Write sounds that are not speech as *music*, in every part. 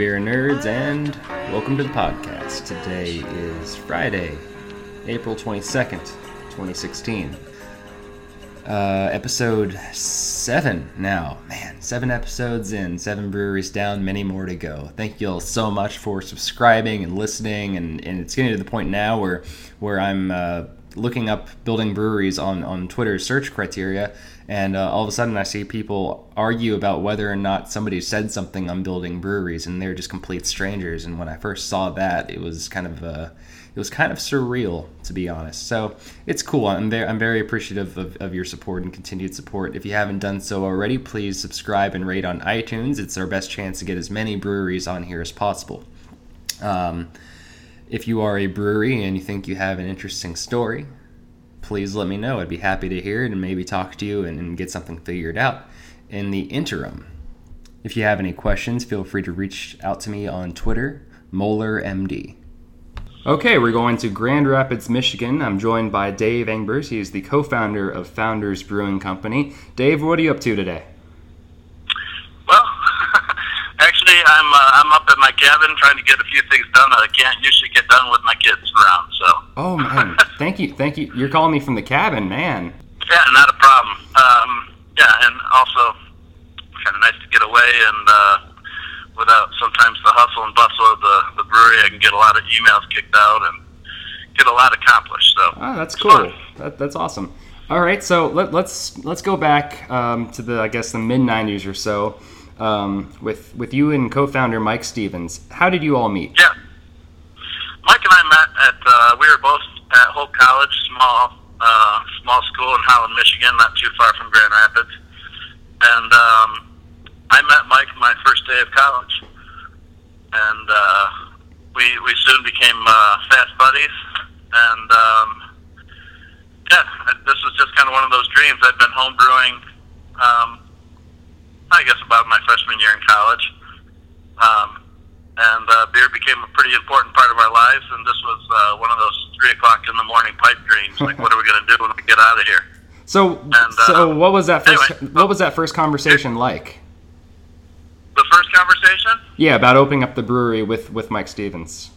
beer nerds, and welcome to the podcast. Today is Friday, April 22nd, 2016. Uh, episode 7 now. Man, 7 episodes in, 7 breweries down, many more to go. Thank you all so much for subscribing and listening, and, and it's getting to the point now where, where I'm uh, looking up building breweries on, on Twitter's search criteria, and uh, all of a sudden I see people argue about whether or not somebody said something on building breweries, and they're just complete strangers. And when I first saw that, it was kind of uh, it was kind of surreal, to be honest. So it's cool. I'm very, I'm very appreciative of, of your support and continued support. If you haven't done so already, please subscribe and rate on iTunes. It's our best chance to get as many breweries on here as possible. Um, if you are a brewery and you think you have an interesting story, please let me know. I'd be happy to hear it and maybe talk to you and, and get something figured out in the interim. If you have any questions, feel free to reach out to me on Twitter, MolarMD. Okay, we're going to Grand Rapids, Michigan. I'm joined by Dave Engbers. He is the co founder of Founders Brewing Company. Dave, what are you up to today? Well, actually, I'm uh, I'm up at my cabin trying to get a few things done that I can't usually get done with my kids around. So Oh, man. *laughs* thank you. Thank you. You're calling me from the cabin, man. yeah, not a problem. Um, yeah, and also kind of nice to get away and uh, without sometimes the hustle and bustle of the, the brewery, I can get a lot of emails kicked out and get a lot accomplished. So Oh, that's cool. That, that's awesome. All right, so let, let's let's go back um, to the I guess the mid '90s or so um, with with you and co-founder Mike Stevens. How did you all meet? Yeah. Mike and I met at, uh, we were both at Hope College, small, uh, small school in Holland, Michigan, not too far from Grand Rapids. And, um, I met Mike my first day of college. And, uh, we, we soon became, uh, fast buddies. And, um, yeah, this was just kind of one of those dreams. I'd been homebrewing um, I guess about my freshman year in college. Um, and uh, beer became a pretty important part of our lives. And this was uh, one of those three o'clock in the morning pipe dreams. Like, what are we going to do when we get out of here? So uh, so what was that first anyway. what was that first conversation like? The first conversation. Yeah, about opening up the brewery with with Mike Stevens.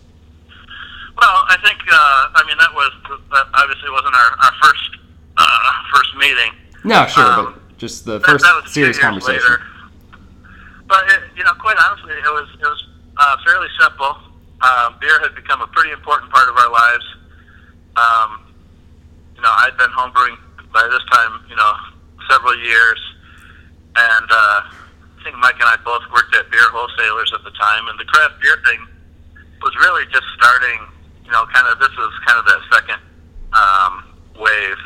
Well, I think uh, I mean that was that obviously wasn't our, our first uh, first meeting. No, sure, Um, but just the first that serious conversation. Later. But it, you know, quite honestly, it was it was uh, fairly simple. Um, beer had become a pretty important part of our lives. Um, you know, I'd been homebrewing by this time, you know, several years, and uh, I think Mike and I both worked at beer wholesalers at the time, and the craft beer thing was really just starting. You know, kind of this was kind of that second um, wave,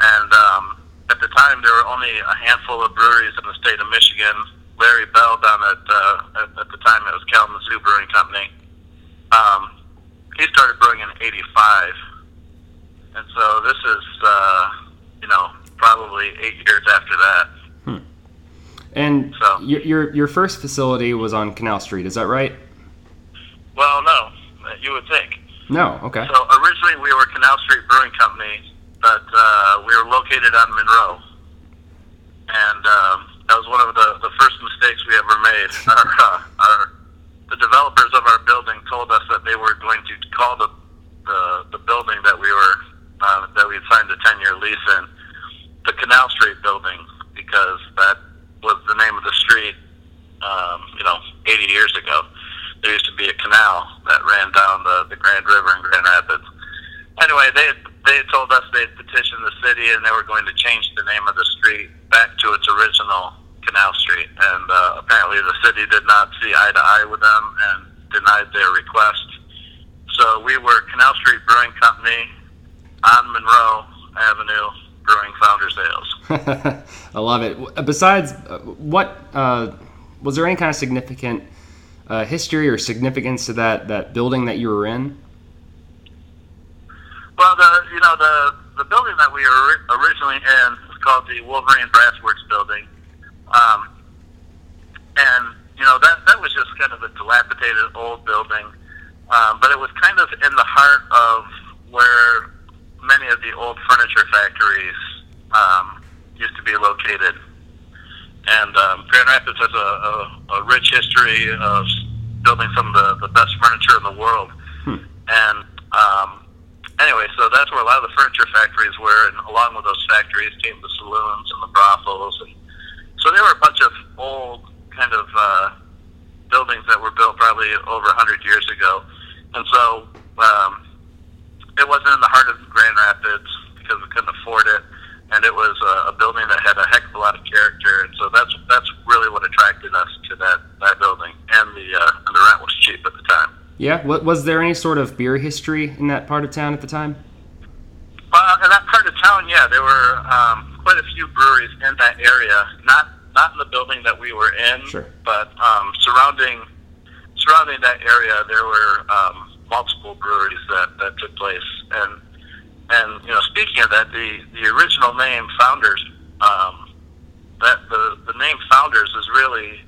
and um, at the time there were only a handful of breweries in the state of Michigan. Larry Bell down at uh, at, at the time it was Kalamazoo Brewing Company. Um, he started brewing in '85, and so this is uh, you know probably eight years after that. And So- your, your your first facility was on Canal Street, is that right? Well, no, you would think. No. Okay. So originally we were Canal Street Brewing Company, but uh, we were located on Monroe, and um, that was one of the, the first mistakes we ever made. *laughs* Our, uh, our the developers of our building told us that they were going to call the the, the building that we were uh, that we had signed a ten year lease in the Canal Street building because that was the name of the street. Um, you know, 80 years ago, there used to be a canal that ran down the, the Grand River in Grand Rapids. Anyway, they had, they had told us they had petitioned the city and they were going to change the name of the street back to its original Canal Street. And uh, apparently, the city did not see eye to eye with them and denied their request. So we were Canal Street Brewing Company on Monroe Avenue brewing Founders Ales. *laughs* I love it. Besides, uh, what uh, was there any kind of significant uh, history or significance to that that building that you were in? Well, the you know the the building that we were originally in was called the Wolverine Brassworks building, um, and you know that that was just kind of a dilapidated old building, um, but it was kind of in the heart of where many of the old furniture factories um, used to be located. and um, Grand Rapids has a, a, a rich history of building some of the, the best furniture in the world. Hmm. And um, anyway, so that's where a lot of the furniture factories were, and along with those factories came the saloons and the brothels, and so there were a bunch of old kind of uh, buildings that were built probably over a hundred years ago, and so um, it wasn't in the heart of Grand Rapids because we couldn't afford it, and it was a, a building that had a heck of a lot of character, and so that's that's really what attracted us to that that building, and the uh, and the rent was cheap at the time. Yeah. Was there any sort of beer history in that part of town at the time? Well, in that part of town, yeah, there were um, quite a few breweries in that area. Not not in the building that we were in, Sure. but um, surrounding surrounding that area, there were um, multiple breweries that, that took place. And and you know, speaking of that, the the original name Founders, um, that the the name Founders is really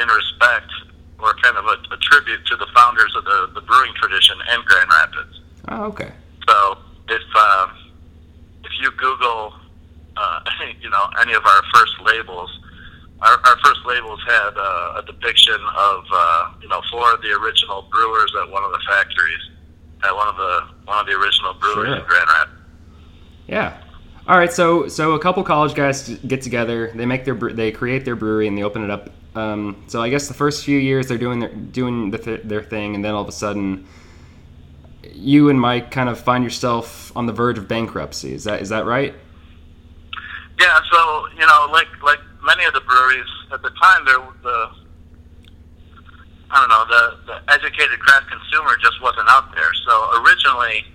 in respect or kind of a, a tribute to the founders of the, the brewing tradition in Grand Rapids. Oh, okay. So if um, if you Google, uh, *laughs* you know, any of our first labels, our, our first labels had uh, a depiction of uh, you know four of the original brewers at one of the factories, at one of the one of the original brewers Sure. in Grand Rapids. Yeah. All right. So so a couple college guys get together. They make their they create their brewery and they open it up. Um, so I guess the first few years they're doing their doing the th- their thing, and then all of a sudden, you and Mike kind of find yourself on the verge of bankruptcy. Is that is that right? Yeah, so you know, like like many of the breweries at the time, there the I don't know the the educated craft consumer just wasn't out there. So originally,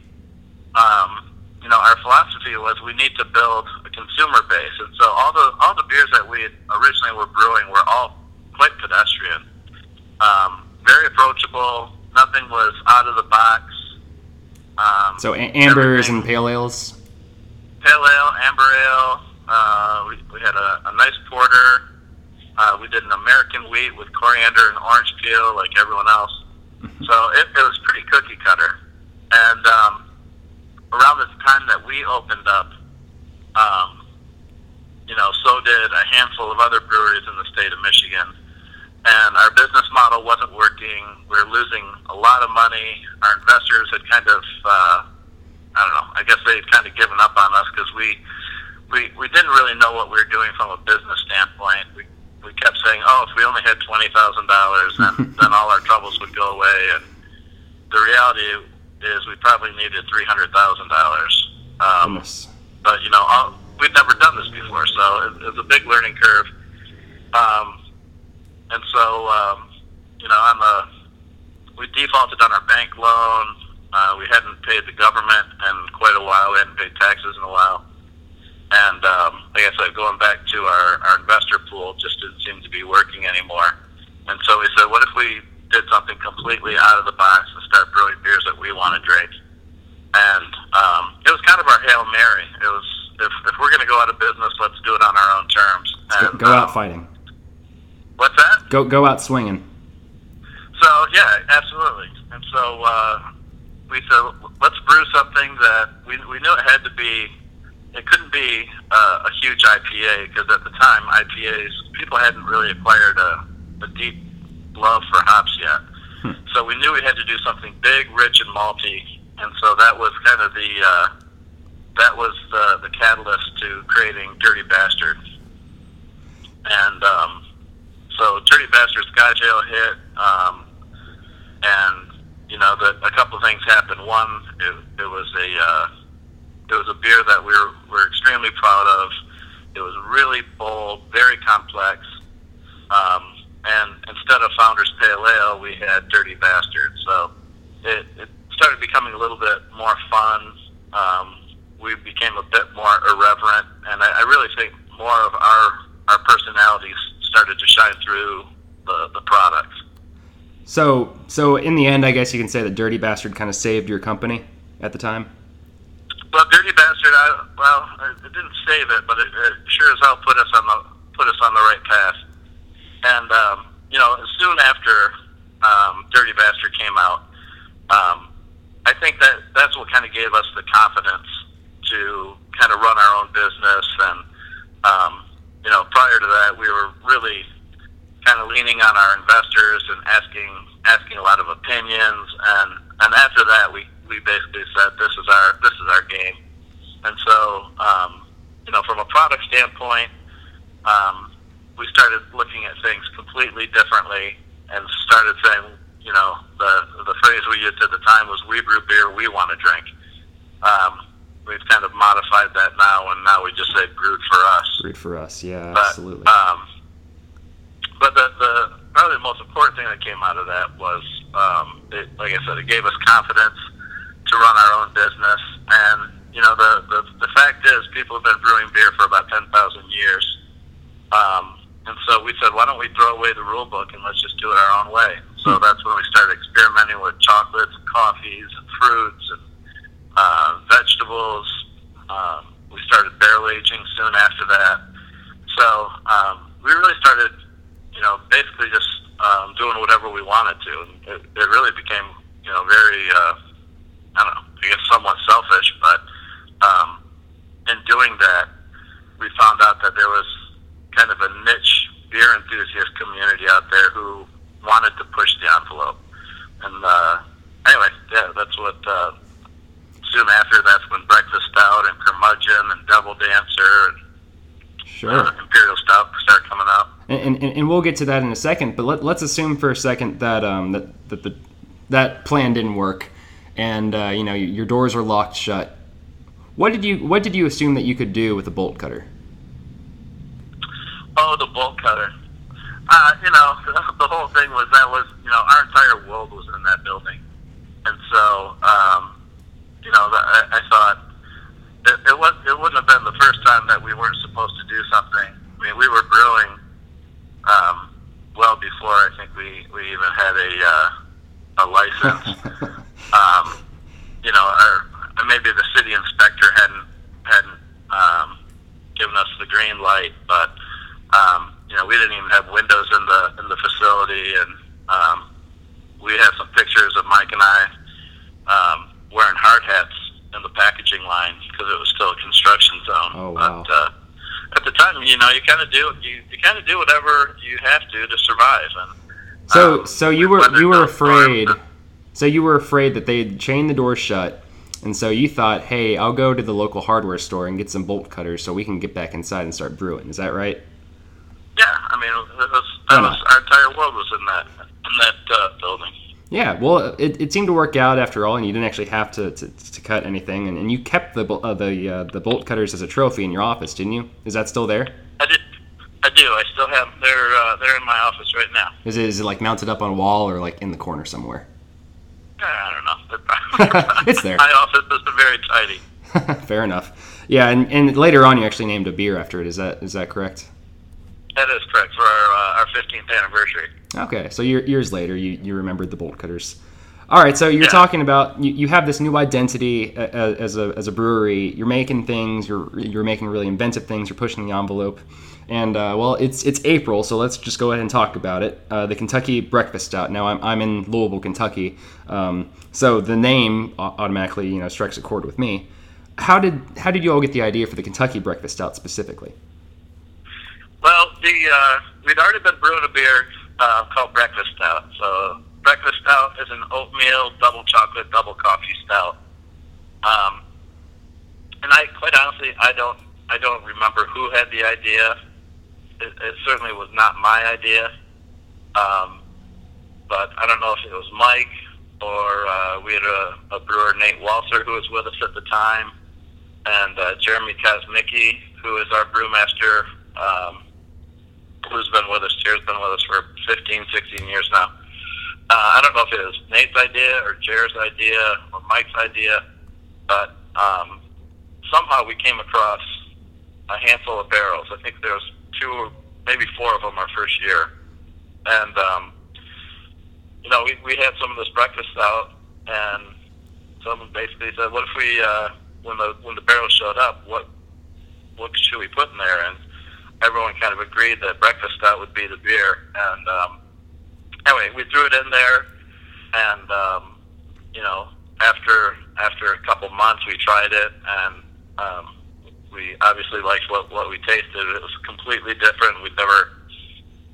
um, you know, our philosophy was we need to build a consumer base, and so all the all the beers that we originally were brewing were all quite pedestrian, um, very approachable. Nothing was out of the box. Um, So a- ambers everything- and pale ales. pale ale, amber ale. Uh, we, we had a, a nice porter. Uh, we did an American wheat with coriander and orange peel, like everyone else. So it, it was pretty cookie cutter. And um, around the time that we opened up, um, you know, so did a handful of other breweries in the state of Michigan. And our business model wasn't working. We were losing a lot of money. Our investors had kind of uh, I don't know. I guess they've kind of given up on us because we, we we didn't really know what we were doing from a business standpoint. We we kept saying, oh, if we only had twenty thousand dollars, then *laughs* then all our troubles would go away. And the reality is, we probably needed three hundred thousand dollars. Um, Goodness. but you know, all, we'd never done this before, so it, it was a big learning curve. Um, and so, um, you know, on the we defaulted on our bank loan. Uh, we hadn't paid the government in quite a while. We hadn't paid taxes in a while. And um, like I said, going back to our, our investor pool just didn't seem to be working anymore. And so we said, what if we did something completely out of the box and start brewing beers that we want to drink? And um, it was kind of our hail mary. It was if, if we're going to go out of business, let's do it on our own terms. Go, And, go out um, fighting. What's that? Go go out swinging. So yeah, absolutely. And so uh, we said, let's brew something that we we knew it had to be. It couldn't be uh, a huge IPA because at the time IPAs people hadn't really acquired a, a deep love for hops yet. Hmm. So we knew we had to do something big, rich, and malty. And so that was kind of the uh, that was the, the catalyst to creating Dirty Bastard. And um, so Dirty Bastard Scotch Ale hit, um, and you know the, a couple of things happened. One, it, it was a uh, it was a beer that we were, we were extremely proud of. It was really bold, very complex. Um, and instead of Founders Pale Ale, we had Dirty Bastard. So it, it started becoming a little bit more fun. Um, we became a bit more irreverent, and I, I really think more of our our personalities started to shine through the, the products. So so in the end, I guess you can say that Dirty Bastard kind of saved your company at the time. Well, Dirty Bastard, I, well, it didn't save it, but it, it sure as hell put us on the put us on the right path. And um, you know, soon after um, Dirty Bastard came out, um, I think that that's what kind of gave us the confidence to kind of run our own business. And um, you know, prior to that, we were leaning on our investors and asking asking a lot of opinions. And and after that we we basically said this is our this is our game. And so um, you know from a product standpoint um, we started looking at things completely differently and started saying you know the the phrase we used at the time was we brew beer we want to drink. Um, we've kind of modified that now and now we just say brewed for us. Brewed for us, yeah, but, absolutely. Um, but the, the probably the most important thing that came out of that was, um, it, like I said, it gave us confidence to run our own business. And you know, the the, the fact is, people have been brewing beer for about ten thousand years. Um, and so we said, why don't we throw away the rule book and let's just do it our own way? So Hmm. that's when we started experimenting with chocolates, and coffees, and fruits, and uh, vegetables. Um, we started barrel aging soon after that. So um, we really started, you know, basically just um, doing whatever we wanted to. And it, it really became, you know, very, uh, I don't know, I guess somewhat selfish. But um, in doing that, we found out that there was kind of a niche beer enthusiast community out there who wanted to push the envelope. And uh, anyway, yeah, that's what. Uh, soon after, that's when Breakfast Stout and Curmudgeon and Devil Dancer and sure. uh, Imperial Stout started coming out. and, and, and we'll get to that in a second. But let, let's assume for a second that um, that that the that plan didn't work, and uh, you know your doors are locked shut. What did you What did you assume that you could do with a bolt cutter? Oh, the bolt cutter. Uh, you know, the whole thing was that was, you know, our entire world was in that building. And so, um, you know, I, I thought it, it, was, it wouldn't have been the first time that we weren't supposed to do something. I mean, we were brewing um, well before I think we, we even had a, uh, a license. um, you know, or or maybe the city inspector hadn't hadn't um, given us the green light, but um, you know, we didn't even have windows in the in the facility, and um, we had some pictures of Mike and I um, wearing hard hats in the packaging line because it was still a construction zone. Oh, wow. But uh, at the time, you know, you kind of do you, you kind of do whatever you have to to survive, and So um, so you were you were afraid. and- So you were afraid that they'd chain the door shut, and so you thought, "Hey, I'll go to the local hardware store and get some bolt cutters so we can get back inside and start brewing." Is that right? Yeah, I mean, it was, that was our entire world was in that in that uh, building. Yeah. Well, it, it seemed to work out after all, and you didn't actually have to, to, to cut anything, and, and you kept the uh, the uh, the bolt cutters as a trophy in your office, didn't you? Is that still there? I did, I do. I still have. They're uh, they're in my office right now. Is it, is it like mounted up on a wall or like in the corner somewhere? I don't know. *laughs* It's there. *laughs* My office isn't very tidy. *laughs* Fair enough. Yeah, and, and later on you actually named a beer after it. Is that is that correct? That is correct for our uh, our 15th anniversary. Okay, so year, years later, you, you remembered the bolt cutters. All right, so you're Yeah. talking about you, you have this new identity a- a- as a, as a brewery. You're making things. You're you're making really inventive things. You're pushing the envelope. And uh, well, it's it's April, so let's just go ahead and talk about it. Uh, the Kentucky Breakfast Stout. Now I'm, I'm in Louisville, Kentucky, um, so the name automatically you know strikes a chord with me. How did how did you all get the idea for the Kentucky Breakfast Stout specifically? Well, the uh, we'd already been brewing a beer uh, called Breakfast Stout. So Breakfast Stout is an oatmeal double chocolate double coffee stout. Um, and I quite honestly, I don't I don't remember who had the idea. It, it certainly was not my idea. Um, but I don't know if it was Mike or uh, we had a, a brewer Nate Walser who was with us at the time, and uh, Jeremy Kosmicki who is our brewmaster, um, who's been with us. Jared's been with us for 15, 16 years now. Uh, I don't know if it was Nate's idea or Jared's idea or Mike's idea, but um, somehow we came across a handful of barrels. I think there was two, maybe four of them our first year, and um, you know we we had some of this breakfast stout, and someone basically said, "What if we, uh, when the when the barrels showed up, what what should we put in there?" And everyone kind of agreed that breakfast stout would be the beer, and um, anyway, we threw it in there, and um, you know, after after a couple months, we tried it, and um, we obviously liked what what we tasted. It was completely different. We'd never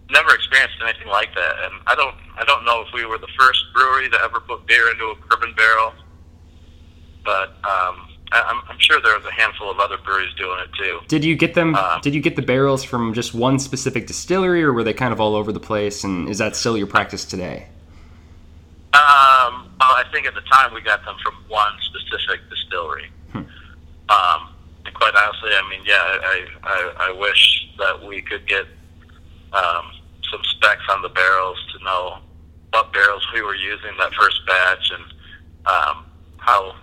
never experienced anything like that, and I don't I don't know if we were the first brewery to ever put beer into a bourbon barrel, but um, I'm, I'm sure there was a handful of other breweries doing it too. Did you get them? Uh, did you get the barrels from just one specific distillery, or were they kind of all over the place? And is that still your practice today? Um, well, I think at the time we got them from one specific distillery. Um, and quite honestly, I mean, yeah, I, I, I wish that we could get um, some specs on the barrels to know what barrels we were using that first batch and um, how,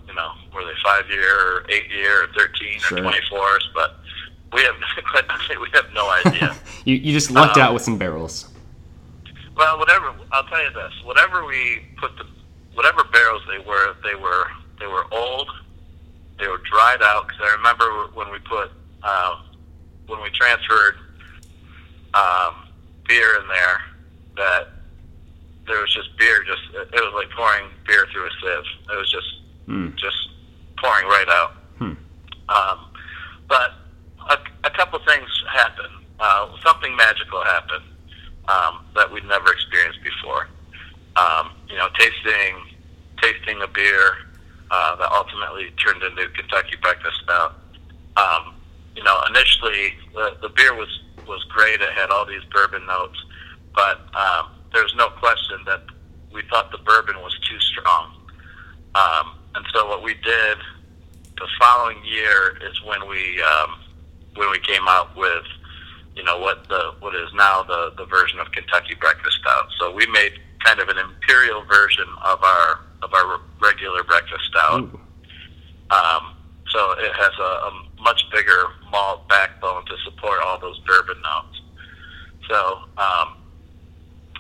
were they five year or eight year or 13 Sure. or 24s, but we have, *laughs* we have no idea. *laughs* You, you just lucked Um, out with some barrels. Well, whatever. I'll tell you this: whatever we put the, whatever barrels they were, they were they were old. They were dried out because I remember when we put uh, when we transferred um, beer in there that there was just beer. Just it was like pouring beer through a sieve. It was just Hmm. just pouring right out. Hmm. Um, but a, a couple things happened. Uh, something magical happened um, that we'd never experienced before. Um, you know, tasting tasting a beer uh, that ultimately turned into Kentucky Breakfast Stout. Um, you know, initially the, the beer was was great. It had all these bourbon notes, but um, there's no question that we thought the bourbon was too strong. Um, and so what we did the following year is when we um, when we came out with you know what the what is now the the version of Kentucky Breakfast Stout. So we made kind of an imperial version of our of our regular breakfast stout. Ooh. Um, so it has a, a much bigger malt backbone to support all those bourbon notes. So um,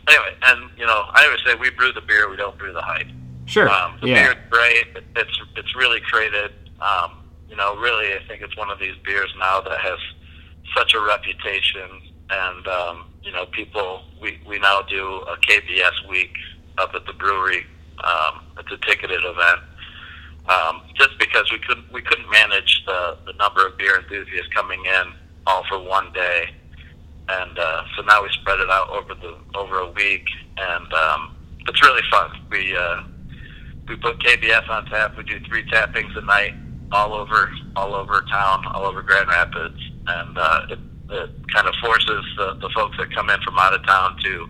anyway, and you know I always say we brew the beer, we don't brew the hype. Sure. Um, the yeah. beer's great. It- It's it's really created. Um, you know, really, I think it's one of these beers now that has such a reputation, and um, you know, people. We we now do a KBS week up at the brewery. Um, it's a ticketed event. Um, just because we couldn't we couldn't manage the the number of beer enthusiasts coming in all for one day, and uh, so now we spread it out over the over a week, and um, it's really fun. We uh, we put KBS on tap. We do three tappings a night, all over all over town, all over Grand Rapids, and uh, it, it kind of forces the, the folks that come in from out of town to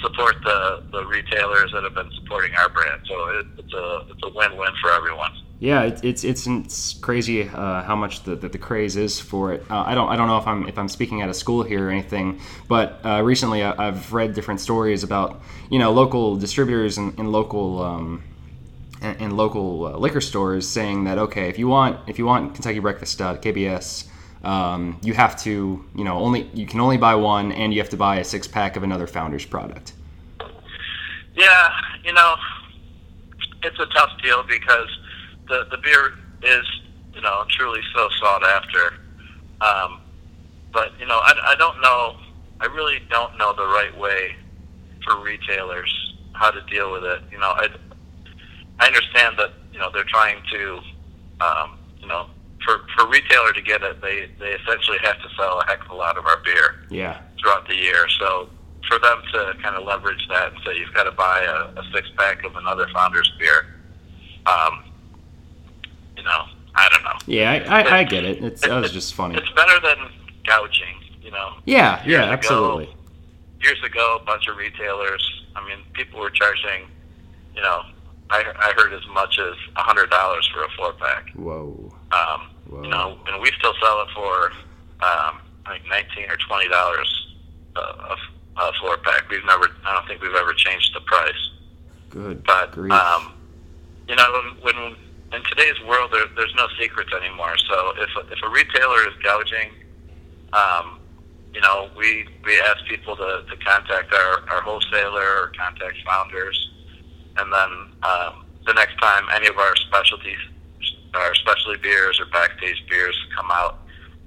support the, the retailers that have been supporting our brand. So it, it's a it's a win win for everyone. Yeah, it, it's it's it's crazy uh, how much the, the, the craze is for it. Uh, I don't I don't know if I'm if I'm speaking out of school here or anything, but uh, recently I, I've read different stories about you know local distributors and, and local um, and, and local uh, liquor stores saying that okay, if you want if you want Kentucky Breakfast KBS, um, you have to you know only you can only buy one and you have to buy a six pack of another Founders product. Yeah, you know, it's a tough deal because the the beer is you know truly so sought after. Um, but you know, I, I don't know. I really don't know the right way for retailers how to deal with it. You know, I I understand that you know they're trying to, um, you know, for for retailer to get it, they they essentially have to sell a heck of a lot of our beer Yeah, throughout the year. So for them to kind of leverage that and say you've got to buy a, a six pack of another Founders beer, um, you know, I don't know. yeah, I, I, I get it. It's that was just funny. It's better than gouging, you know. Yeah, Years yeah, ago- absolutely. Years ago, a bunch of retailers. I mean, people were charging, you know, I, I heard as much as a hundred dollars for a four pack. Whoa. Um, Whoa. you know, and we still sell it for um, I think nineteen or twenty dollars a, a four pack. We've never, I don't think we've ever changed the price. Good But grief. um, you know, when, when in today's world, there, there's no secrets anymore. So if a- if a retailer is gouging, um, you know, we we ask people to, to contact our, our wholesaler or contact founders, and then um, the next time any of our specialties, our specialty beers or backstage beers come out,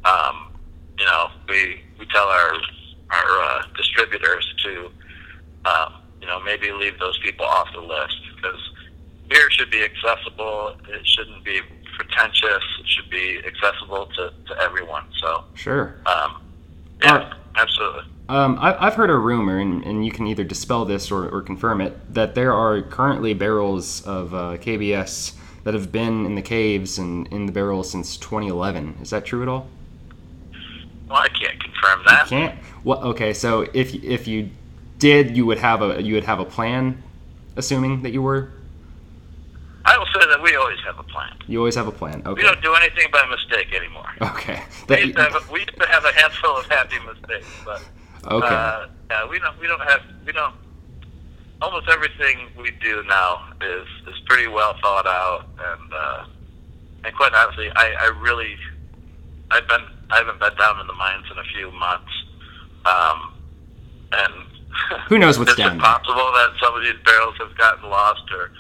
um, you know, we we tell our our uh, distributors to, um, you know, maybe leave those people off the list because beer should be accessible. It shouldn't be pretentious. It should be accessible to, to everyone. So, sure. um, yeah, Uh, absolutely. Um, I, I've heard a rumor, and, and you can either dispel this or, or confirm it, that there are currently barrels of uh, KBS that have been in the caves and in the barrels since 2011. Is that true at all? Well, I can't confirm that. Can't. What? Okay, so if if you did, you would have a you would have a plan, assuming that you were. I will say that we always have a plan. You always have a plan. Okay. We don't do anything by mistake anymore. Okay. We That- used, to have a, we used to have a handful of happy mistakes, but okay. uh, yeah, we don't we don't have we don't. Almost everything we do now is is pretty well thought out, and uh, and quite honestly, I, I really I've been I haven't been down in the mines in a few months, um, and *laughs* Who knows what's down it there? possible that some of these barrels have gotten lost or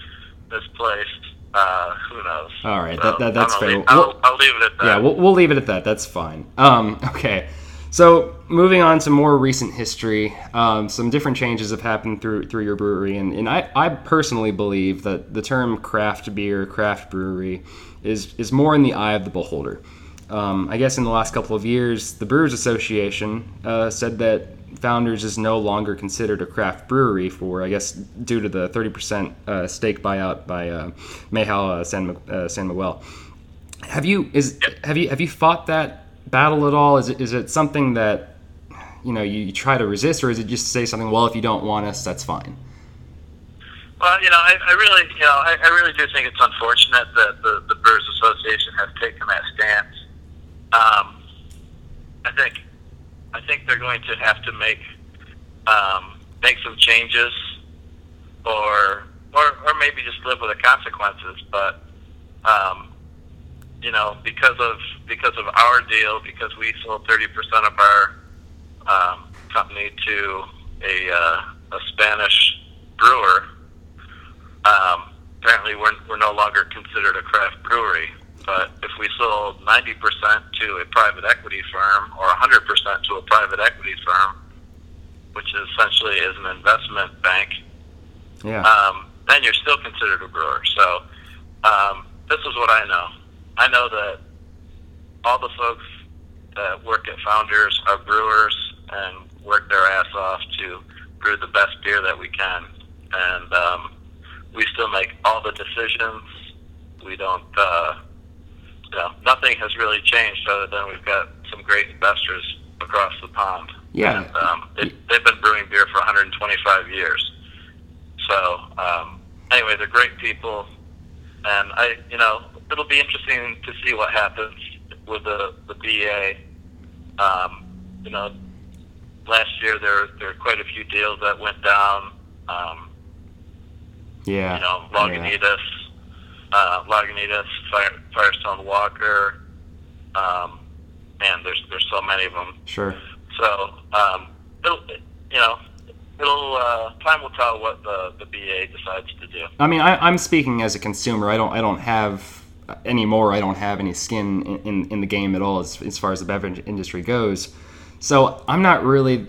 misplaced? Uh, who knows? All right, So, that- that- that's fair. leave- I'll, I'll leave it at that. Yeah, we'll, we'll leave it at that. That's fine. Um, *laughs* okay. So moving on to more recent history, um, some different changes have happened through through your brewery, and, and I, I personally believe that the term craft beer, craft brewery, is is more in the eye of the beholder. Um, I guess in the last couple of years, the Brewers Association uh, said that Founders is no longer considered a craft brewery for, I guess, due to the 30% uh, stake buyout by uh, Mahou uh, San, uh, San Miguel. Have you is have you have you fought that battle at all? Is it is it something that you know you, try to resist, or is it just say something? Well, if you don't want us, that's fine. Well, you know, I, I really, you know, I, I really do think it's unfortunate that the, the Brewers Association has taken that stance. Um, I think, I think they're going to have to make um, make some changes, or or or maybe just live with the consequences. But um, you know, because of because of our deal, because we sold thirty percent of our um, company to a uh, a Spanish brewer um, apparently we're, we're no longer considered a craft brewery. But if we sold 90% to a private equity firm or 100% to a private equity firm, which essentially is an investment bank, Yeah. um, then you're still considered a brewer. So um, this is what I know. I know that all the folks that work at Founders are brewers and work their ass off to brew the best beer that we can. And um, we still make all the decisions. We don't, uh, you know, nothing has really changed other than we've got some great investors across the pond. Yeah. And, um, they, they've been brewing beer for 125 years. So, um, anyway, they're great people, and I, you know, it'll be interesting to see what happens with the the BA. Um, you know, last year there there were quite a few deals that went down. Um, yeah. you know, yeah. Lagunitas, uh, Lagunitas, Fire, Firestone Walker, um, and there's there's so many of them. Sure. So, um, it'll, you know, it'll uh, time will tell what the the BA decides to do. I mean, I, I'm speaking as a consumer. I don't. I don't have anymore. I don't have any skin in, in, in the game at all as, as far as the beverage industry goes. So I'm not really.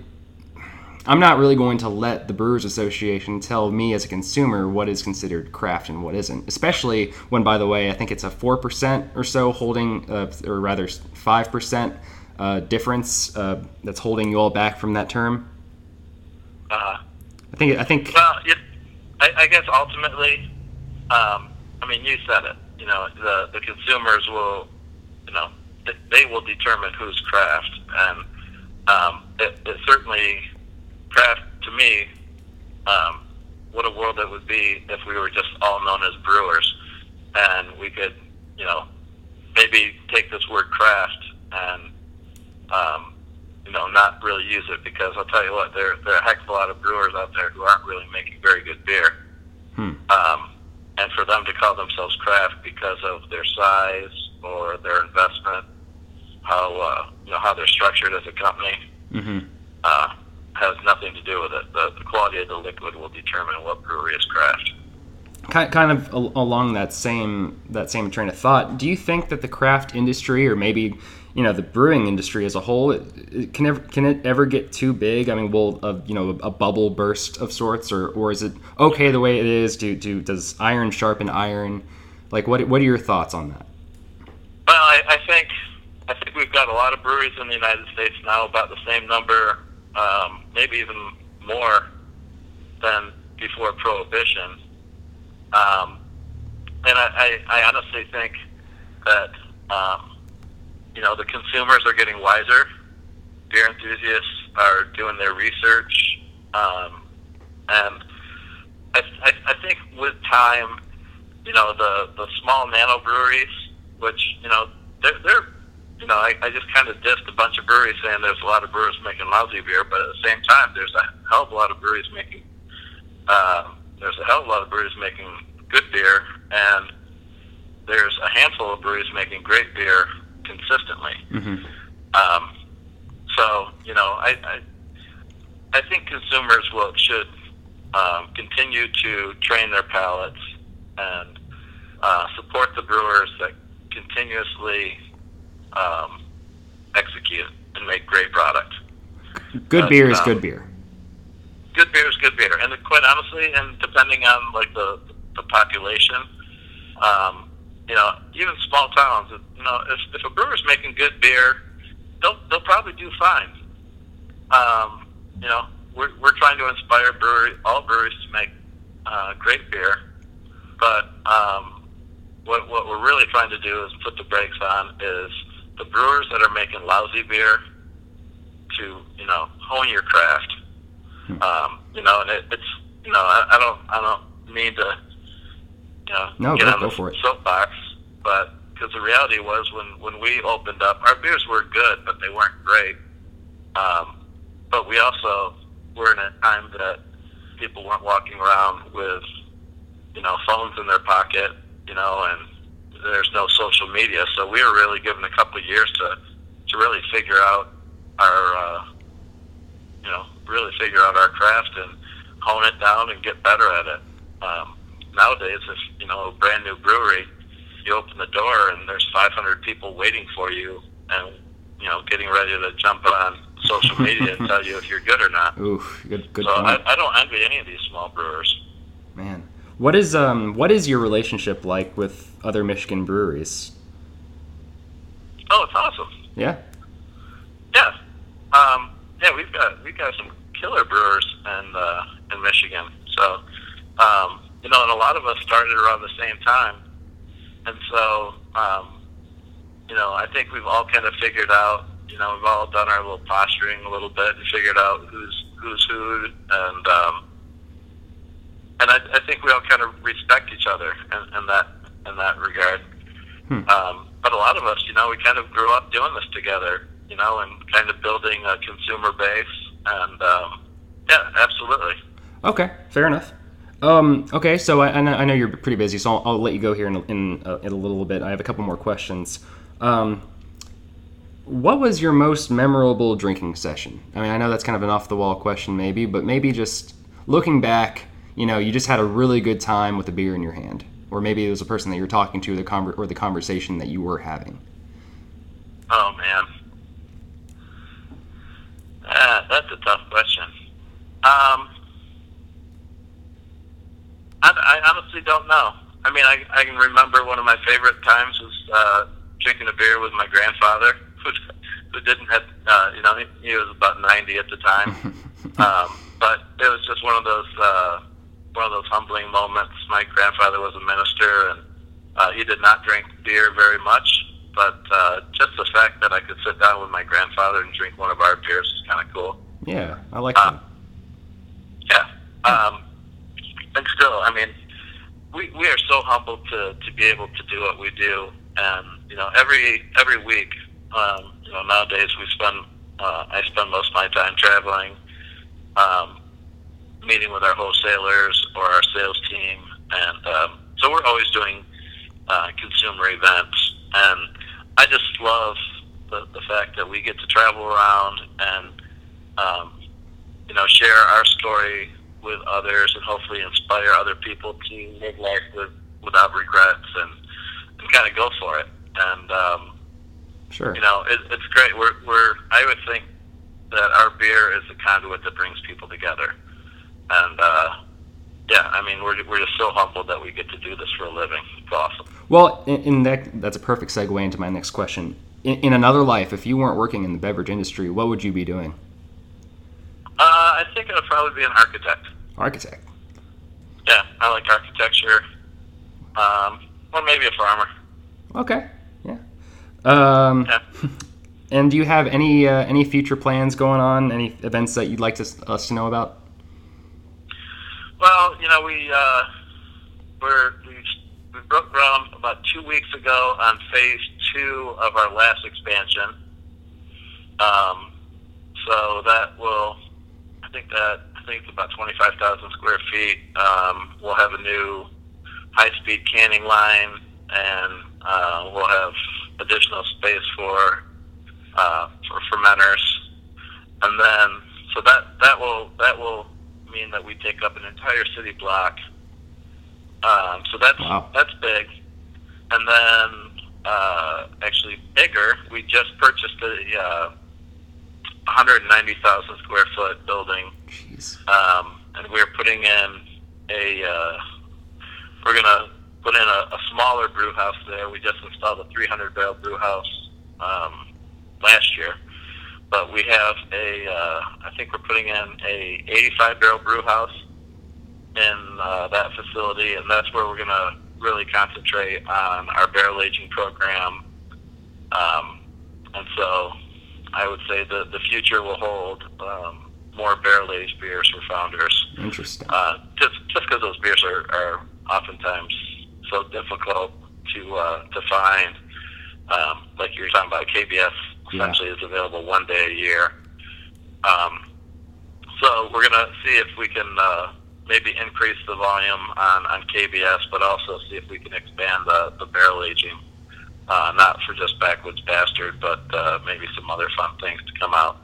I'm not really going to let the Brewers Association tell me as a consumer what is considered craft and what isn't. Especially when, by the way, I think it's a four percent or so holding, uh, or rather five percent uh, difference uh, that's holding you all back from that term. Uh, I think. I think. Well, it, I, I guess ultimately, um, I mean, you said it. You know, the the consumers will, you know, they will determine who's craft, and um, it, it certainly craft to me. Um, what a world it would be if we were just all known as brewers, and we could, you know, maybe take this word craft and um, you know, not really use it because I'll tell you what, there there are a heck of a lot of brewers out there who aren't really making very good beer. Hmm. Um, and for them to call themselves craft because of their size or their investment, how uh, you know how they're structured as a company, hmm uh, has nothing to do with it. The, the quality of the liquid will determine what brewery is craft. Kind kind of along that same that same train of thought. Do you think that the craft industry, or maybe you know the brewing industry as a whole, it, it can ever can it ever get too big? I mean, will a, you know a bubble burst of sorts, or or is it okay the way it is? Do do does iron sharpen iron? Like what what are your thoughts on that? Well, I, I think I think we've got a lot of breweries in the United States now, about the same number um, maybe even more than before Prohibition. Um, and I, I, I honestly think that um, you know the consumers are getting wiser. Beer enthusiasts are doing their research, um, and I, I, I think with time, you know the the small nano breweries, which you know they're, they're you know I, I just kind of dissed a bunch of breweries saying there's a lot of brewers making lousy beer, but at the same time there's a hell of a lot of breweries making uh, there's a hell of a lot of breweries making good beer, and there's a handful of breweries making great beer consistently. Mm-hmm. Um, so you know, I, I I think consumers will should um, continue to train their palates and uh, support the brewers that continuously um, execute and make great product. Good Uh, beer is um, good beer. Good beer is good beer, and quite honestly, and depending on like the the population, um, you know, even small towns, you know, if, if a brewer's making good beer, they'll they'll probably do fine. Um, you know, we're we're trying to inspire brewery all breweries to make uh, great beer, but um, what what we're really trying to do is put the brakes on is the brewers that are making lousy beer to you know hone your craft. Um, you know, and it, it's you know I, I don't I don't mean to you know No, get go- on go the for it. soapbox, but because the reality was when when we opened up, our beers were good, but they weren't great. Um, but we also were in a time that people weren't walking around with you know phones in their pocket, you know, and there's no social media, so we were really given a couple of years to to really figure out our uh, you know really figure out our craft and hone it down and get better at it. Um, nowadays, if you know a brand new brewery, you open the door and there's 500 people waiting for you, and you know getting ready to jump on social media and tell you if you're good or not. *laughs* Oof, good good so I, I don't envy any of these small brewers. man. What is um what is your relationship like with other Michigan breweries? Oh, it's awesome. Yeah. Yeah, um, yeah, we've got we've got some killer brewers in uh, in Michigan. So, um, you know, and a lot of us started around the same time, and so, um, you know, I think we've all kind of figured out. You know, we've all done our little posturing a little bit and figured out who's who's who, and um, and I, I think we all kind of respect each other in, in that in that regard. Hmm. Um, but a lot of us, you know, we kind of grew up doing this together, you know, and kind of building a consumer base. And um, yeah, absolutely. Okay, fair enough. Um, okay, so I, I, know, you're pretty busy, so I'll, I'll let you go here in, in, uh, in a little bit. I have a couple more questions. Um, what was your most memorable drinking session? I mean, I know that's kind of an off the wall question, maybe, but maybe just looking back, you know, you just had a really good time with a beer in your hand, or maybe it was a person that you were talking to, the conver- or the conversation that you were having. Oh man, uh, that's a tough question. Um, I, I honestly don't know. I mean, I, I can remember one of my favorite times was uh, drinking a beer with my grandfather, *laughs* who, who didn't have, uh, you know, he, he was about ninety at the time. *laughs* um, but it was just one of those uh, one of those humbling moments. My grandfather was a minister, and uh, he did not drink beer very much. But uh, just the fact that I could sit down with my grandfather and drink one of our beers is kind of cool. Yeah, I like Uh, that. Yeah. Um, and still, I mean, we, we are so humbled to, to be able to do what we do. And, you know, every every week, um, you know, nowadays we spend, uh, I spend most of my time traveling, um, meeting with our wholesalers or our sales team. And um, so we're always doing uh, consumer events. And I just love the, the fact that we get to travel around and, um, you know, share our story with others and hopefully inspire other people to live life with, without regrets and, and kind of go for it. And, um, Sure. you know, it, it's great. We're, we're, I would think that our beer is the conduit that brings people together. And, uh, yeah, I mean, we're, we're just so humbled that we get to do this for a living. It's awesome. Well, in, in that, that's a perfect segue into my next question. In, in another life, if you weren't working in the beverage industry, what would you be doing? I think I'll probably be an architect. Architect. Yeah, I like architecture. Um, or maybe a farmer. Okay. Yeah. Um, Yeah. *laughs* and do you have any uh, any future plans going on? Any events that you'd like to, us to know about? Well, you know, we uh, we're we we broke ground about two weeks ago on phase two of our last expansion. Um, so that will, think that I think about twenty five thousand square feet. Um, we'll have a new high speed canning line, and uh, we'll have additional space for uh, for fermenters, and then so that that will that will mean that we take up an entire city block. Um, so that's Wow. that's big, and then uh, actually bigger. We just purchased a uh, 190,000 square foot building Jeez. um, and we're putting in a uh, we're gonna put in a, a smaller brew house there. We just installed a 300 barrel brew house um, last year, but we have a uh, I think we're putting in a 85 barrel brew house in uh, that facility, and that's where we're gonna really concentrate on our barrel aging program. Um, and so I would say the the future will hold um, more barrel aged beers for founders. Interesting. Uh, just just because those beers are, are oftentimes so difficult to uh, to find. Um, like you were talking about, KBS essentially is available one day a year. Um, so we're gonna see if we can uh, maybe increase the volume on, on KBS, but also see if we can expand the, the barrel aging. Uh, not for just backwoods bastard, but uh, maybe some other fun things to come out.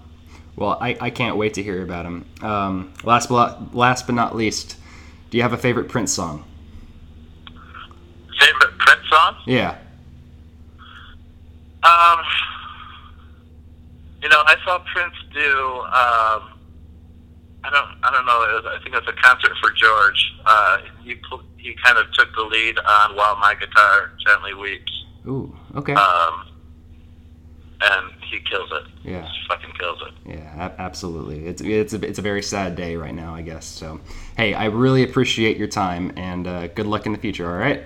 Well, I, I can't wait to hear about them. Um, last but last but not least, do you have a favorite Prince song? Favorite Prince song? Yeah. Um, you know, I saw Prince do. Um, I don't. I don't know. It was, I think it was a concert for George. Uh, he he kind of took the lead on "While My Guitar Gently Weeps," Ooh. Okay. um, and he kills it. Yeah. Just fucking kills it. Yeah, absolutely. It's it's a, it's a very sad day right now, I guess. So, hey, I really appreciate your time and uh, good luck in the future. All right.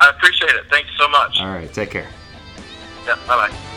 I appreciate it. Thank you so much. All right. Take care. Yeah. Bye bye.